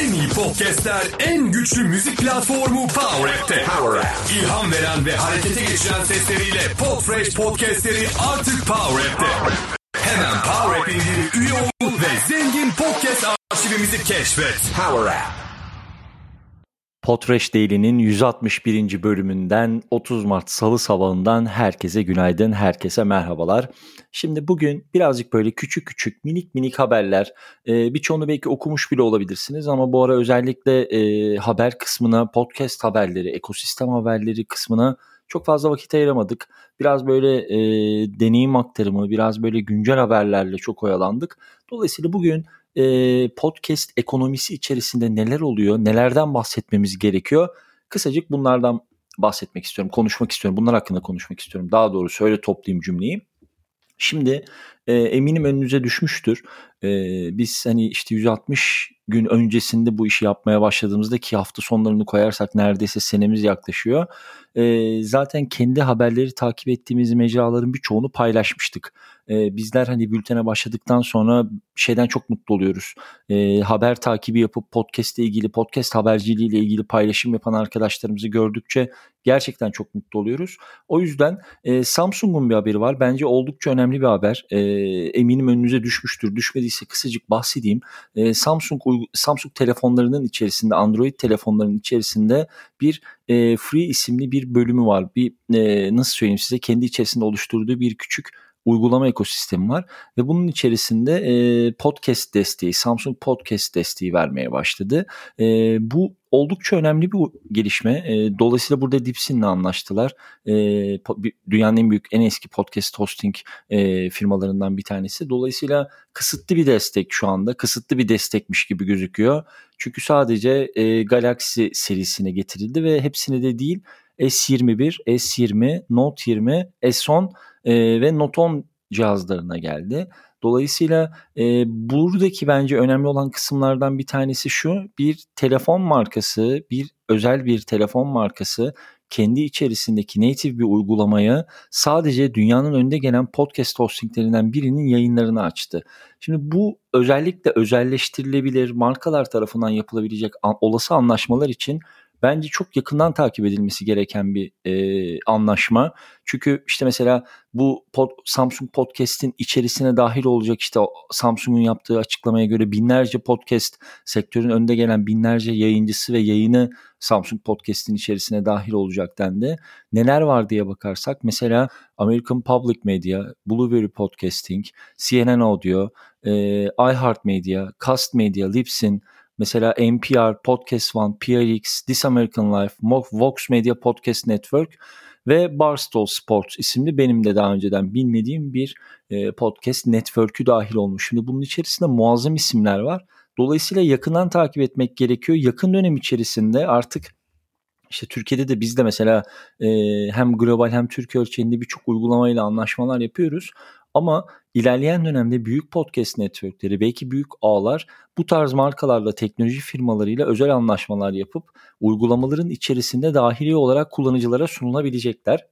En iyi podcastler, en güçlü müzik platformu Power App'te. Power App. İlham veren ve harekete geçiren sesleriyle Podfresh podcastleri artık Power App'te. Hemen Power App indirip üye ol ve zengin podcast arşivimizi keşfet. Power App. Potreş Daily'nin 161. bölümünden 30 Mart Salı sabahından herkese günaydın, herkese merhabalar. Şimdi bugün birazcık böyle küçük küçük minik minik haberler, e, birçoğunu belki okumuş bile olabilirsiniz ama bu ara özellikle e, haber kısmına, podcast haberleri, ekosistem haberleri kısmına çok fazla vakit ayıramadık. Biraz böyle e, deneyim aktarımı, biraz böyle güncel haberlerle çok oyalandık. Dolayısıyla bugün e, podcast ekonomisi içerisinde neler oluyor, nelerden bahsetmemiz gerekiyor? Kısacık bunlardan bahsetmek istiyorum, konuşmak istiyorum. Bunlar hakkında konuşmak istiyorum. Daha doğrusu öyle toplayayım cümleyi. Şimdi e, eminim önünüze düşmüştür. E, biz hani işte 160 gün öncesinde bu işi yapmaya başladığımızda ki hafta sonlarını koyarsak neredeyse senemiz yaklaşıyor. E, zaten kendi haberleri takip ettiğimiz mecraların birçoğunu paylaşmıştık. E, bizler hani bültene başladıktan sonra şeyden çok mutlu oluyoruz. E, haber takibi yapıp podcast ile ilgili, podcast haberciliği ile ilgili paylaşım yapan arkadaşlarımızı gördükçe gerçekten çok mutlu oluyoruz. O yüzden e, Samsung'un bir haberi var. Bence oldukça önemli bir haber. E, eminim önünüze düşmüştür. Düşmediyse kısacık bahsedeyim. E, Samsung Samsung telefonlarının içerisinde, Android telefonlarının içerisinde bir e, Free isimli bir bölümü var. Bir e, nasıl söyleyeyim size kendi içerisinde oluşturduğu bir küçük uygulama ekosistemi var ve bunun içerisinde e, podcast desteği, Samsung Podcast desteği vermeye başladı. E, bu oldukça önemli bir gelişme. E, dolayısıyla burada Dipsin'le anlaştılar. E, dünyanın en büyük, en eski podcast hosting e, firmalarından bir tanesi. Dolayısıyla kısıtlı bir destek şu anda. Kısıtlı bir destekmiş gibi gözüküyor. Çünkü sadece e, Galaxy serisine getirildi ve hepsine de değil S21, S20, Note 20, S10 e, ve Note 10 cihazlarına geldi. Dolayısıyla e, buradaki bence önemli olan kısımlardan bir tanesi şu. Bir telefon markası, bir özel bir telefon markası kendi içerisindeki native bir uygulamaya sadece dünyanın önde gelen podcast hostinglerinden birinin yayınlarını açtı. Şimdi bu özellikle özelleştirilebilir markalar tarafından yapılabilecek olası anlaşmalar için bence çok yakından takip edilmesi gereken bir e, anlaşma. Çünkü işte mesela bu pod, Samsung Podcast'in içerisine dahil olacak işte Samsung'un yaptığı açıklamaya göre binlerce podcast sektörün önde gelen binlerce yayıncısı ve yayını Samsung Podcast'in içerisine dahil olacak dendi. Neler var diye bakarsak mesela American Public Media, Blueberry Podcasting, CNN Audio, e, iHeartMedia, Cast Media, Libsyn, Mesela NPR, Podcast One, PRX, This American Life, Vox Media Podcast Network ve Barstool Sports isimli benim de daha önceden bilmediğim bir e, podcast network'ü dahil olmuş. Şimdi bunun içerisinde muazzam isimler var. Dolayısıyla yakından takip etmek gerekiyor. Yakın dönem içerisinde artık işte Türkiye'de de biz de mesela e, hem global hem Türkiye ölçeğinde birçok uygulamayla anlaşmalar yapıyoruz. Ama ilerleyen dönemde büyük podcast networkleri belki büyük ağlar bu tarz markalarla teknoloji firmalarıyla özel anlaşmalar yapıp uygulamaların içerisinde dahili olarak kullanıcılara sunulabilecekler.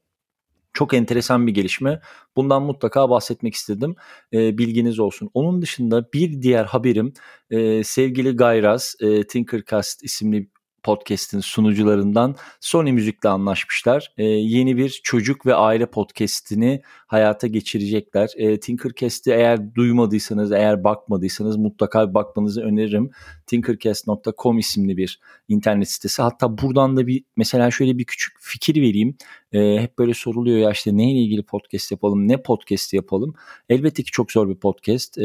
Çok enteresan bir gelişme. Bundan mutlaka bahsetmek istedim. E, bilginiz olsun. Onun dışında bir diğer haberim e, sevgili Gayraz, e, Tinkercast isimli podcast'in sunucularından Sony Müzik'le anlaşmışlar. E, yeni bir çocuk ve aile podcast'ini hayata geçirecekler. E, Tinkercast'i eğer duymadıysanız, eğer bakmadıysanız mutlaka bakmanızı öneririm. Tinkercast.com isimli bir internet sitesi. Hatta buradan da bir mesela şöyle bir küçük fikir vereyim. E, hep böyle soruluyor ya işte neyle ilgili podcast yapalım, ne podcast yapalım. Elbette ki çok zor bir podcast. E,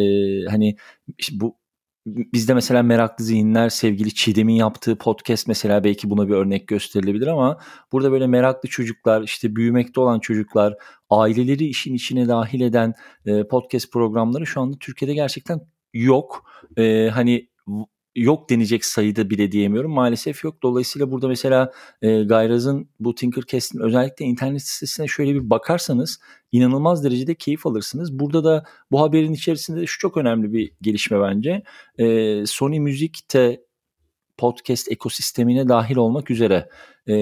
hani işte bu bizde mesela Meraklı Zihinler sevgili Çiğdem'in yaptığı podcast mesela belki buna bir örnek gösterilebilir ama burada böyle meraklı çocuklar işte büyümekte olan çocuklar aileleri işin içine dahil eden e, podcast programları şu anda Türkiye'de gerçekten yok. E, hani yok denecek sayıda bile diyemiyorum. Maalesef yok. Dolayısıyla burada mesela e, Gayraz'ın bu Tinkercast'in özellikle internet sitesine şöyle bir bakarsanız inanılmaz derecede keyif alırsınız. Burada da bu haberin içerisinde şu çok önemli bir gelişme bence. E, Sony Music'te podcast ekosistemine dahil olmak üzere e,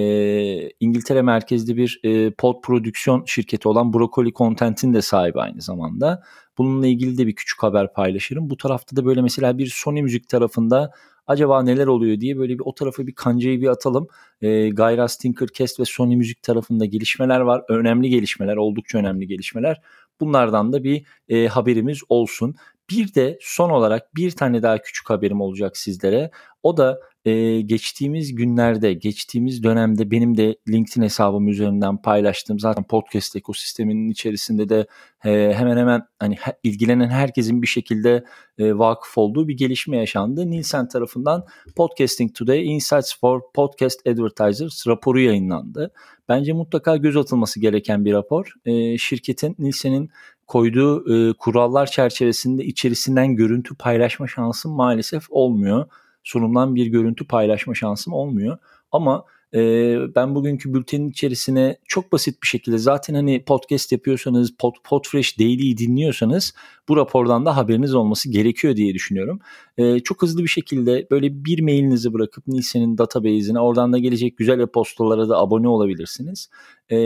İngiltere merkezli bir e, pod prodüksiyon şirketi olan Broccoli Content'in de sahibi aynı zamanda. Bununla ilgili de bir küçük haber paylaşırım. Bu tarafta da böyle mesela bir Sony Müzik tarafında acaba neler oluyor diye böyle bir o tarafa bir kancayı bir atalım. E, Gayras Tinkercast ve Sony Müzik tarafında gelişmeler var. Önemli gelişmeler, oldukça önemli gelişmeler. Bunlardan da bir e, haberimiz olsun. Bir de son olarak bir tane daha küçük haberim olacak sizlere. O da e, geçtiğimiz günlerde, geçtiğimiz dönemde benim de LinkedIn hesabım üzerinden paylaştığım zaten podcast ekosisteminin içerisinde de e, hemen hemen hani ilgilenen herkesin bir şekilde e, vakıf olduğu bir gelişme yaşandı. Nielsen tarafından Podcasting Today Insights for Podcast Advertisers raporu yayınlandı. Bence mutlaka göz atılması gereken bir rapor. E, şirketin Nielsen'in koyduğu e, kurallar çerçevesinde içerisinden görüntü paylaşma şansım maalesef olmuyor. Sunulan bir görüntü paylaşma şansım olmuyor. Ama e, ben bugünkü bültenin içerisine çok basit bir şekilde zaten hani podcast yapıyorsanız, pod, Podfresh Daily'yi dinliyorsanız bu rapordan da haberiniz olması gerekiyor diye düşünüyorum. E, çok hızlı bir şekilde böyle bir mailinizi bırakıp Nielsen'in database'ine oradan da gelecek güzel e-postalara da abone olabilirsiniz. E,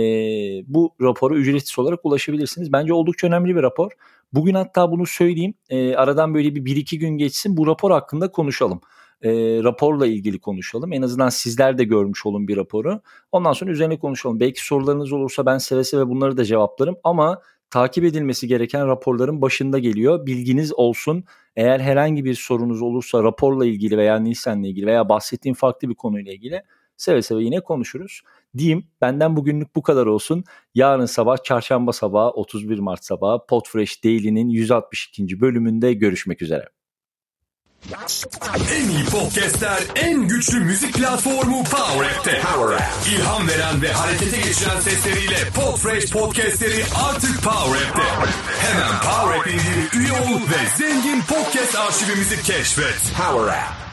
bu raporu ücretsiz olarak ulaşabilirsiniz. Bence oldukça önemli bir rapor. Bugün hatta bunu söyleyeyim. E, aradan böyle bir, bir iki gün geçsin bu rapor hakkında konuşalım e, raporla ilgili konuşalım. En azından sizler de görmüş olun bir raporu. Ondan sonra üzerine konuşalım. Belki sorularınız olursa ben seve seve bunları da cevaplarım ama takip edilmesi gereken raporların başında geliyor. Bilginiz olsun. Eğer herhangi bir sorunuz olursa raporla ilgili veya Nielsen'le ilgili veya bahsettiğim farklı bir konuyla ilgili seve seve yine konuşuruz. Diyeyim benden bugünlük bu kadar olsun. Yarın sabah çarşamba sabahı 31 Mart sabahı Podfresh Daily'nin 162. bölümünde görüşmek üzere. En iyi podcastler, en güçlü müzik platformu Power App'te. Power App. İlham veren ve harekete geçiren sesleriyle Podfresh podcastleri artık Power App'te. Hemen Power App üye ol ve zengin podcast arşivimizi keşfet. Power App.